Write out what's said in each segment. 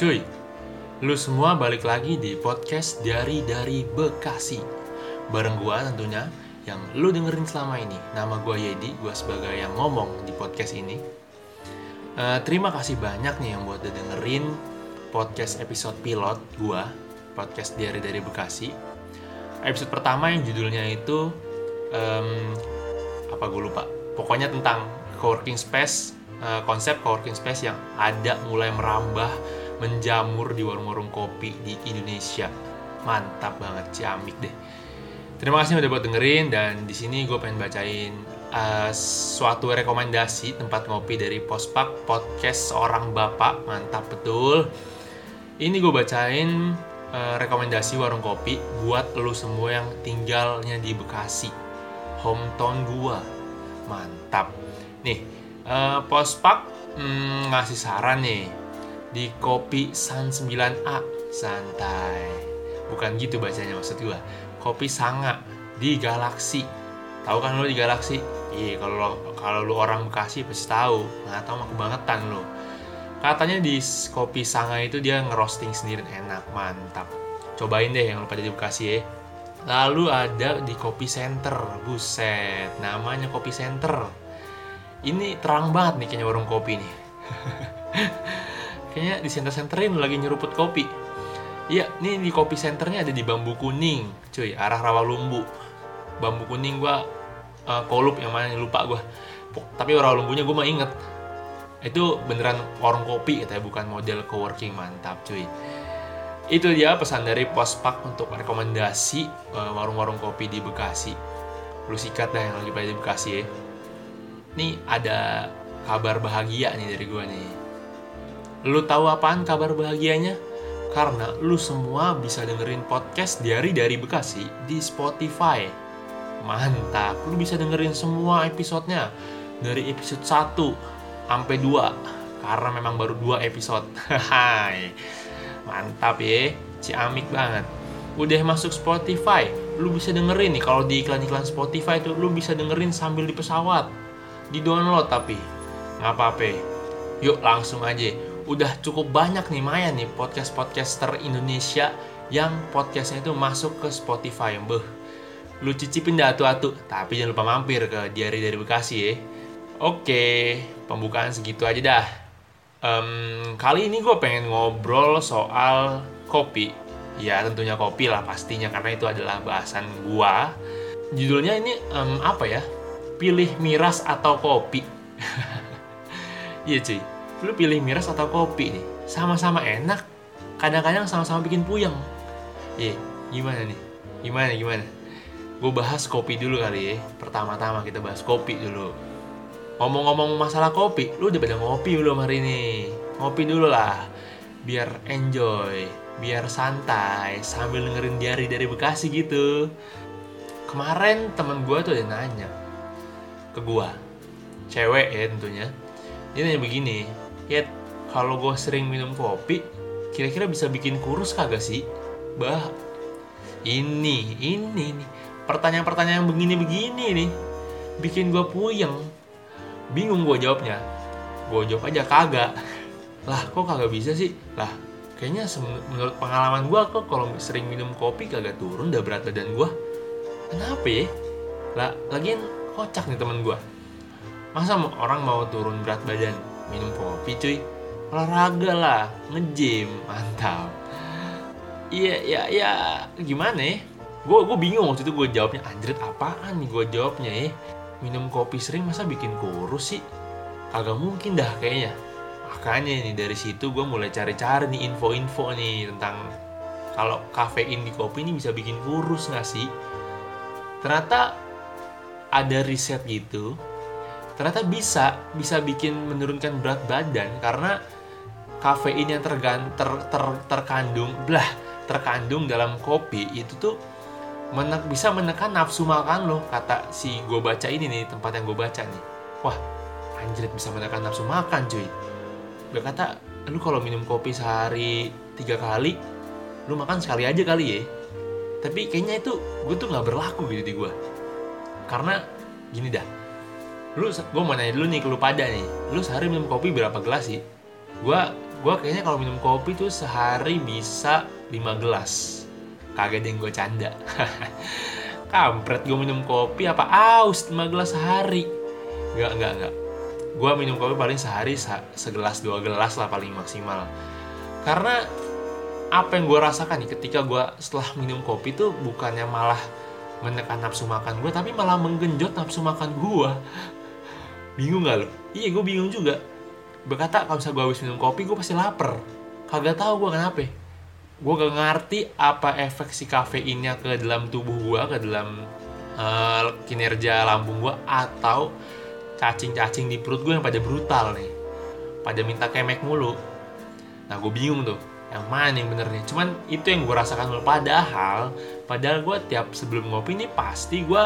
Cuy, lu semua balik lagi di podcast dari dari Bekasi. Bareng gua tentunya yang lu dengerin selama ini. Nama gua Yedi, gua sebagai yang ngomong di podcast ini. Eh, terima kasih banyak nih yang buat dengerin podcast episode pilot gua, podcast dari dari Bekasi. Episode pertama yang judulnya itu em, apa gue lupa. Pokoknya tentang coworking space, eh, konsep coworking space yang ada mulai merambah, menjamur di warung-warung kopi di Indonesia. Mantap banget, ciamik deh. Terima kasih udah buat dengerin dan di sini gue pengen bacain uh, suatu rekomendasi tempat ngopi dari Pospak podcast seorang bapak mantap betul. Ini gue bacain uh, rekomendasi warung kopi buat lu semua yang tinggalnya di Bekasi, hometown gua. Mantap. Nih, uh, Pospak mm, ngasih saran nih di kopi San 9A santai. Bukan gitu bacanya maksud gua kopi sanga di Galaksi. Tahu kan lo di Galaksi? Iya, kalau kalau lu orang Bekasi pasti tahu. Nggak tahu mah kebangetan lo. Katanya di kopi sanga itu dia ngerosting sendiri enak, mantap. Cobain deh yang lu pada di Bekasi ya. Lalu ada di kopi center, buset, namanya kopi center. Ini terang banget nih kayaknya warung kopi nih. kayaknya di center-centerin lagi nyeruput kopi. Iya, nih di kopi centernya ada di Bambu Kuning, cuy, arah Rawalumbu. Bambu Kuning gua uh, kolup yang mana lupa gua. Tapi Rawalumbunya gua mah inget. Itu beneran warung kopi katanya bukan model coworking mantap, cuy. Itu dia pesan dari Pospak untuk rekomendasi uh, warung-warung kopi di Bekasi. Lu sikat dah yang lagi pada di Bekasi ya. Nih ada kabar bahagia nih dari gua nih. Lu tahu apaan kabar bahagianya? Karena lu semua bisa dengerin podcast dari dari Bekasi di Spotify. Mantap, lu bisa dengerin semua episodenya dari episode 1 sampai 2 karena memang baru 2 episode. Hai. Mantap ya, ciamik banget. Udah masuk Spotify, lu bisa dengerin nih kalau di iklan-iklan Spotify tuh lu bisa dengerin sambil di pesawat. Di download tapi nggak apa-apa. Yuk langsung aja. Udah cukup banyak nih Maya nih podcast-podcaster Indonesia yang podcastnya itu masuk ke Spotify. Beuh, lu cicipin dah atu-atu. Tapi jangan lupa mampir ke Diary dari Bekasi ya. Oke, pembukaan segitu aja dah. Em, kali ini gue pengen ngobrol soal kopi. Ya tentunya kopi lah pastinya karena itu adalah bahasan gua. Judulnya ini em, apa ya? Pilih miras atau kopi. Iya cuy, lu pilih miras atau kopi nih? Sama-sama enak, kadang-kadang sama-sama bikin puyeng. Iya, gimana nih? Gimana gimana? Gue bahas kopi dulu kali ya. Pertama-tama kita bahas kopi dulu. Ngomong-ngomong masalah kopi, lu udah pada ngopi belum hari ini? Ngopi dulu lah, biar enjoy, biar santai, sambil dengerin diary dari Bekasi gitu. Kemarin temen gue tuh ada nanya ke gue, cewek ya tentunya. Dia nanya begini, Yet, kalau gue sering minum kopi, kira-kira bisa bikin kurus kagak sih? Bah, ini, ini nih, pertanyaan-pertanyaan begini-begini nih, bikin gue puyeng. Bingung gue jawabnya. Gue jawab aja kagak. Lah, kok kagak bisa sih? Lah, kayaknya menurut pengalaman gue kok kalau sering minum kopi kagak turun dah berat badan gue. Kenapa ya? Lah, lagian kocak nih temen gue. Masa orang mau turun berat badan minum kopi cuy? Olahraga lah, nge-gym, mantap. Iya, ya, ya, gimana ya? Gue gue bingung waktu itu gue jawabnya anjrit apaan nih gue jawabnya ya? Minum kopi sering masa bikin kurus sih? Kagak mungkin dah kayaknya. Makanya nih dari situ gue mulai cari-cari nih info-info nih tentang kalau kafein di kopi ini bisa bikin kurus nggak sih? Ternyata ada riset gitu ternyata bisa bisa bikin menurunkan berat badan karena kafein yang tergan, ter- ter- terkandung belah terkandung dalam kopi itu tuh menek, bisa menekan nafsu makan lo kata si gue baca ini nih tempat yang gue baca nih. Wah anjrit bisa menekan nafsu makan cuy. Gue kata lu kalau minum kopi sehari tiga kali lu makan sekali aja kali ya. Tapi kayaknya itu gue tuh nggak berlaku gitu di gue karena gini dah lu gue mau nanya dulu nih ke lu pada nih. Lu sehari minum kopi berapa gelas sih? Gue gue kayaknya kalau minum kopi tuh sehari bisa 5 gelas. Kagak deh gue canda. Kampret gue minum kopi apa aus 5 gelas sehari? Gak, gak, gak gue minum kopi paling sehari segelas dua gelas lah paling maksimal. Karena apa yang gue rasakan nih ketika gue setelah minum kopi tuh bukannya malah menekan nafsu makan gue tapi malah menggenjot nafsu makan gue bingung gak lo iya gue bingung juga. Berkata kalau misalnya gue habis minum kopi gue pasti lapar. Kagak tahu gue kenapa. Gue gak ngerti apa efek si kafeinnya ke dalam tubuh gue ke dalam uh, kinerja lambung gue atau cacing-cacing di perut gue yang pada brutal nih. Pada minta kemek mulu. Nah gue bingung tuh yang mana yang bener nih cuman itu yang gue rasakan dulu padahal padahal gue tiap sebelum ngopi nih pasti gue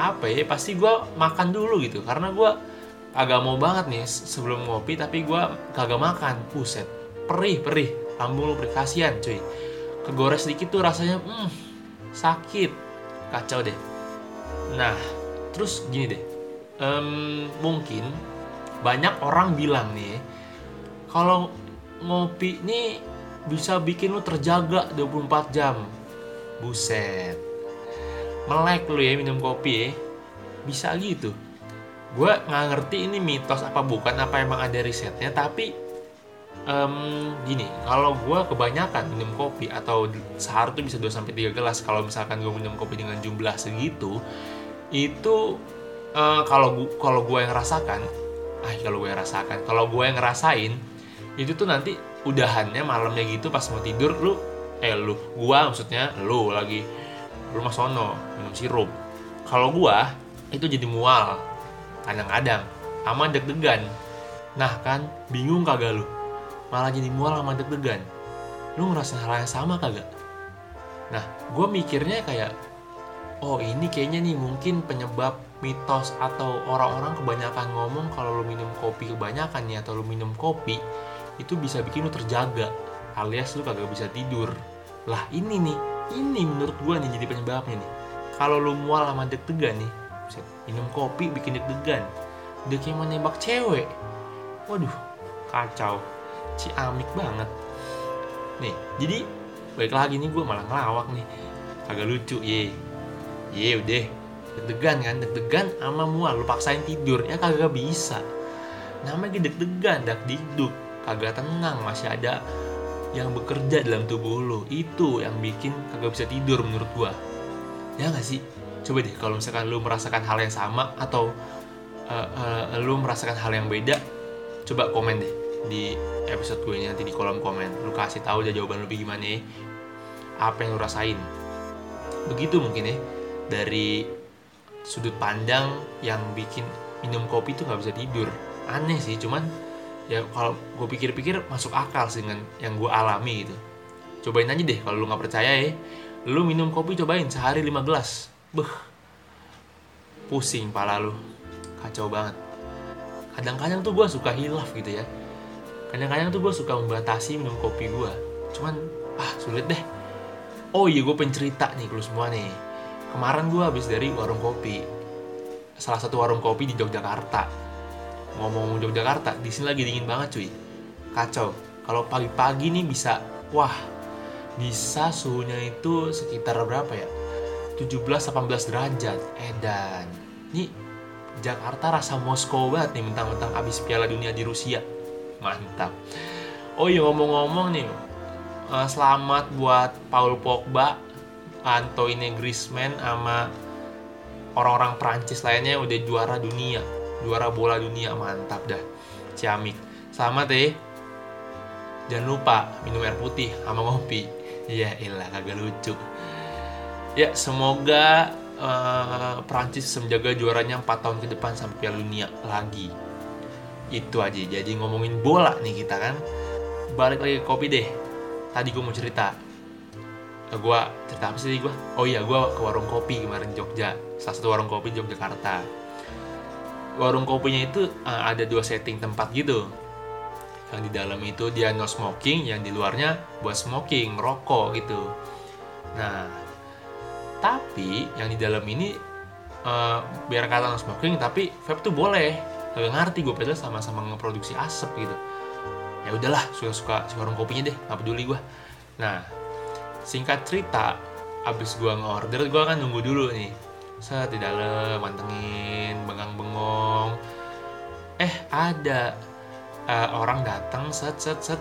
apa ya pasti gue makan dulu gitu. Karena gue agak mau banget nih sebelum ngopi tapi gue kagak makan. Puset perih perih. Lambung lu perih. Kasihan cuy. Kegores sedikit tuh rasanya hmm, sakit. Kacau deh. Nah terus gini deh. Um, mungkin banyak orang bilang nih kalau ngopi nih bisa bikin lu terjaga 24 jam. Buset melek lu ya minum kopi ya. Bisa gitu. Gue nggak ngerti ini mitos apa bukan apa emang ada risetnya tapi um, gini kalau gue kebanyakan minum kopi atau sehari tuh bisa 2 sampai tiga gelas kalau misalkan gue minum kopi dengan jumlah segitu itu uh, kalau kalau gue yang rasakan ah kalau gue yang rasakan kalau gue yang ngerasain itu tuh nanti udahannya malamnya gitu pas mau tidur lu eh lu gua maksudnya lu lagi lu mas sono minum sirup. Kalau gua itu jadi mual. Kadang-kadang sama deg-degan. Nah kan bingung kagak lu? Malah jadi mual sama deg-degan. Lu ngerasa hal yang sama kagak? Nah gue mikirnya kayak oh ini kayaknya nih mungkin penyebab mitos atau orang-orang kebanyakan ngomong kalau lu minum kopi kebanyakan nih atau lu minum kopi itu bisa bikin lu terjaga alias lu kagak bisa tidur. Lah ini nih ini menurut gue nih jadi penyebabnya nih. Kalau lu mual sama deg-degan nih minum kopi bikin deg-degan udah kayak mau nembak cewek. Waduh kacau. Ciamik banget. Nih jadi baik lagi nih gue malah ngelawak nih. Agak lucu ye. Ye udah. Deg-degan kan deg-degan sama mual lu paksain tidur. Ya kagak bisa. Namanya deg-degan dak dikduk. Kagak tenang masih ada yang bekerja dalam tubuh lu itu yang bikin kagak bisa tidur menurut gua. Ya gak sih? Coba deh kalau misalkan lu merasakan hal yang sama atau uh, uh, lu merasakan hal yang beda coba komen deh di episode gue nanti di kolom komen. Lu kasih tahu aja jawaban lu gimana ya apa yang lu rasain. Begitu mungkin ya dari sudut pandang yang bikin minum kopi tuh nggak bisa tidur. Aneh sih cuman ya kalau gue pikir-pikir masuk akal sih dengan yang gue alami gitu cobain aja deh kalau lu nggak percaya ya lu minum kopi cobain sehari 5 gelas Beh, pusing pala lu. Kacau banget. Kadang-kadang tuh gue suka hilaf gitu ya. Kadang-kadang tuh gue suka membatasi minum kopi gue. Cuman, ah sulit deh. Oh iya gue pencerita nih kalau semua nih. Kemarin gue habis dari warung kopi. Salah satu warung kopi di Yogyakarta. Ngomong-ngomong Yogyakarta, di sini lagi dingin banget cuy. Kacau. Kalau pagi-pagi nih bisa, wah, bisa suhunya itu sekitar berapa ya? 17-18 derajat edan ini Jakarta rasa Moskow banget nih mentang-mentang abis Piala Dunia di Rusia mantap oh iya ngomong-ngomong nih uh, selamat buat Paul Pogba Antoine Griezmann sama orang-orang Prancis lainnya udah juara dunia juara bola dunia mantap dah ciamik selamat deh jangan lupa minum air putih sama ngopi iya ilah kagak lucu Ya, semoga uh, Prancis bisa menjaga juaranya 4 tahun ke depan sampai Piala Dunia lagi. Itu aja. Jadi ngomongin bola nih kita kan. Balik lagi ke kopi deh. Tadi gue mau cerita. Eh, gue cerita apa sih gue? Oh iya, gue ke warung kopi kemarin Jogja. Salah satu warung kopi Yogyakarta. Warung kopinya itu uh, ada dua setting tempat gitu. Yang di dalam itu dia no smoking, yang di luarnya buat smoking, rokok gitu. Nah, tapi yang di dalam ini uh, biar kata no smoking tapi vape tuh boleh gak ngerti gue padahal sama-sama ngeproduksi asap gitu ya udahlah suka-suka warung kopinya deh nggak peduli gue nah singkat cerita abis gue nge-order gue kan nunggu dulu nih set di dalam mantengin bengang bengong eh ada. Uh, orang datang set set set.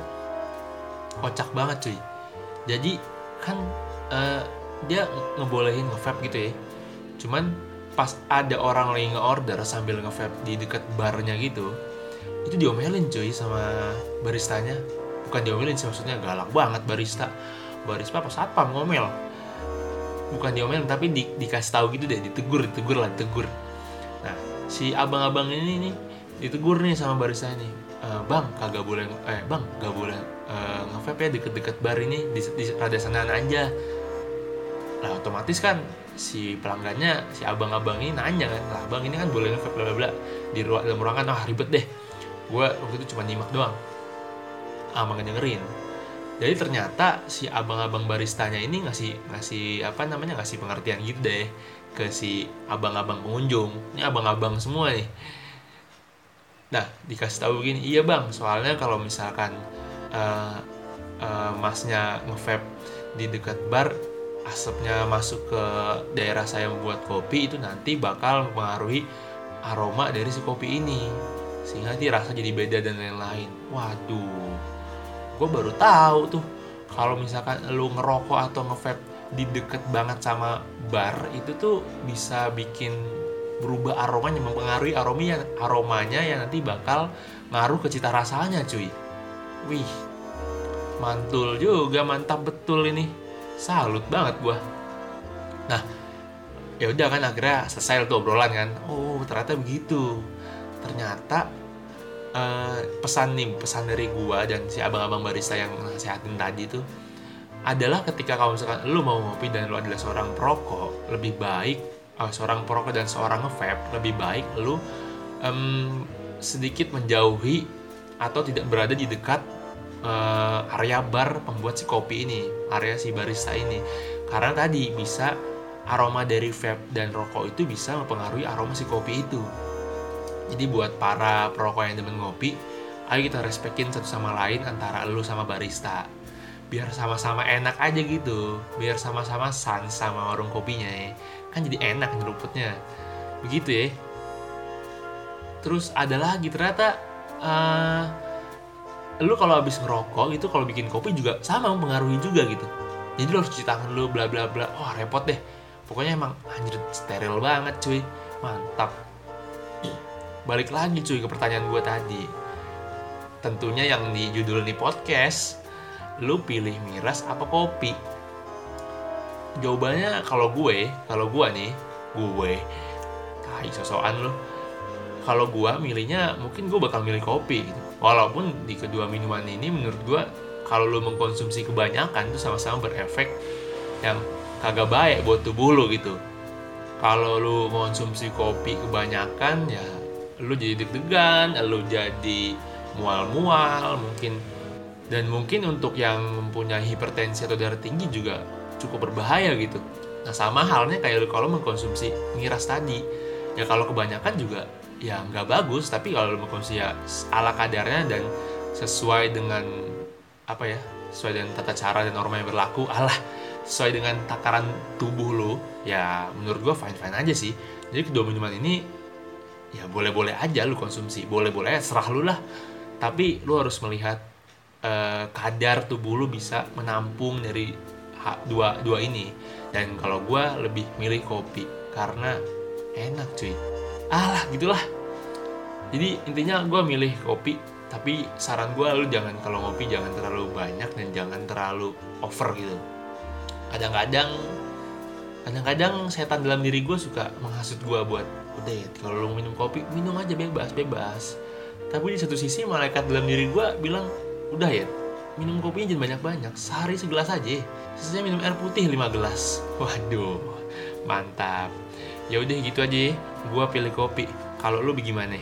Kocak banget cuy. Jadi kan uh, dia ngebolehin nge gitu ya. Cuman pas ada orang lagi nge-order sambil nge di deket barnya gitu itu diomelin cuy sama baristanya. Bukan diomelin sih maksudnya galak banget barista. Barista apa? Satpam ngomel bukan diomelin tapi di, dikasih tahu gitu deh ditegur ditegur lah ditegur. Nah si abang-abang ini nih ditegur nih sama barista nih e, bang kagak boleh eh bang gak boleh uh, nge ya deket-deket bar ini di, di rada sana aja. Lah otomatis kan si pelanggannya si abang-abang ini nanya kan lah bang ini kan boleh nge bla bla bla. Di ruang dalam ruangan wah ribet deh. Gue waktu itu cuma nyimak doang. Ama dengerin jadi ternyata si abang-abang baristanya ini ngasih ngasih apa namanya ngasih pengertian gitu deh ke si abang-abang pengunjung. Ini abang-abang semua nih. Nah dikasih tahu gini iya bang soalnya kalau misalkan uh, uh, masnya ngevape di dekat bar asapnya masuk ke daerah saya membuat kopi itu nanti bakal mempengaruhi aroma dari si kopi ini. Sehingga nanti rasa jadi beda dan lain-lain. Waduh gue baru tahu tuh kalau misalkan lu ngerokok atau ngevape di deket banget sama bar itu tuh bisa bikin berubah aromanya mempengaruhi aromanya aromanya yang nanti bakal ngaruh ke cita rasanya cuy. Wih mantul juga mantap betul ini. Salut banget gue nah ya udah kan akhirnya selesai tuh obrolan kan. Oh ternyata begitu. Ternyata uh, pesan nih pesan dari gua dan si abang-abang barista yang nasihatin tadi tuh adalah ketika kalau misalkan lu mau ngopi dan lu adalah seorang perokok lebih baik uh, seorang perokok dan seorang ngevape lebih baik lu um, sedikit menjauhi atau tidak berada di dekat uh, area bar pembuat si kopi ini area si barista ini. Karena tadi bisa aroma dari vape dan rokok itu bisa mempengaruhi aroma si kopi itu jadi buat para perokok yang demen ngopi, ayo kita respekin satu sama lain antara lu sama barista. Biar sama-sama enak aja gitu, biar sama-sama sans sama warung kopinya ya. Kan jadi enak nyeruputnya. Begitu ya. Terus ada lagi ternyata uh, lu kalau habis ngerokok itu kalau bikin kopi juga sama mempengaruhi juga gitu. Jadi lu harus cuci tangan lu bla bla bla. Oh repot deh. Pokoknya emang anjir steril banget cuy. Mantap balik lagi cuy ke pertanyaan gue tadi. Tentunya yang di judul ini podcast lu pilih miras apa kopi? Jawabannya kalau gue kalau gue nih gue tai sosokan lu. Kalau gue milihnya mungkin gue bakal milih kopi. Walaupun di kedua minuman ini menurut gue kalau lu mengkonsumsi kebanyakan itu sama-sama berefek yang kagak baik buat tubuh lu gitu. Kalau lu mengkonsumsi kopi kebanyakan ya lu jadi deg-degan lu jadi mual-mual mungkin. Dan mungkin untuk yang mempunyai hipertensi atau darah tinggi juga cukup berbahaya gitu. Nah sama halnya kayak kalau mengkonsumsi miras tadi. Ya kalau kebanyakan juga ya nggak bagus tapi kalau lu mengkonsumsi ya ala kadarnya dan sesuai dengan apa ya sesuai dengan tata cara dan norma yang berlaku Allah sesuai dengan takaran tubuh lu ya menurut gua fine fine aja sih. Jadi kedua minuman ini ya boleh-boleh aja lu konsumsi. Boleh-boleh serah lu lah. Tapi lu harus melihat uh, kadar tubuh lu bisa menampung dari dua dua ini. Dan kalau gue lebih milih kopi karena enak cuy. Alah gitulah. Jadi intinya gue milih kopi tapi saran gue lu jangan kalau ngopi jangan terlalu banyak dan jangan terlalu over gitu. Kadang-kadang kadang-kadang setan dalam diri gue suka menghasut gue buat udah ya kalau lu minum kopi minum aja bebas bebas. Tapi di satu sisi malaikat dalam diri gue bilang udah ya minum kopinya jangan banyak-banyak sehari segelas aja. Sisanya minum air putih 5 gelas. Waduh mantap. Ya udah gitu aja gue pilih kopi. Kalau lu bagaimana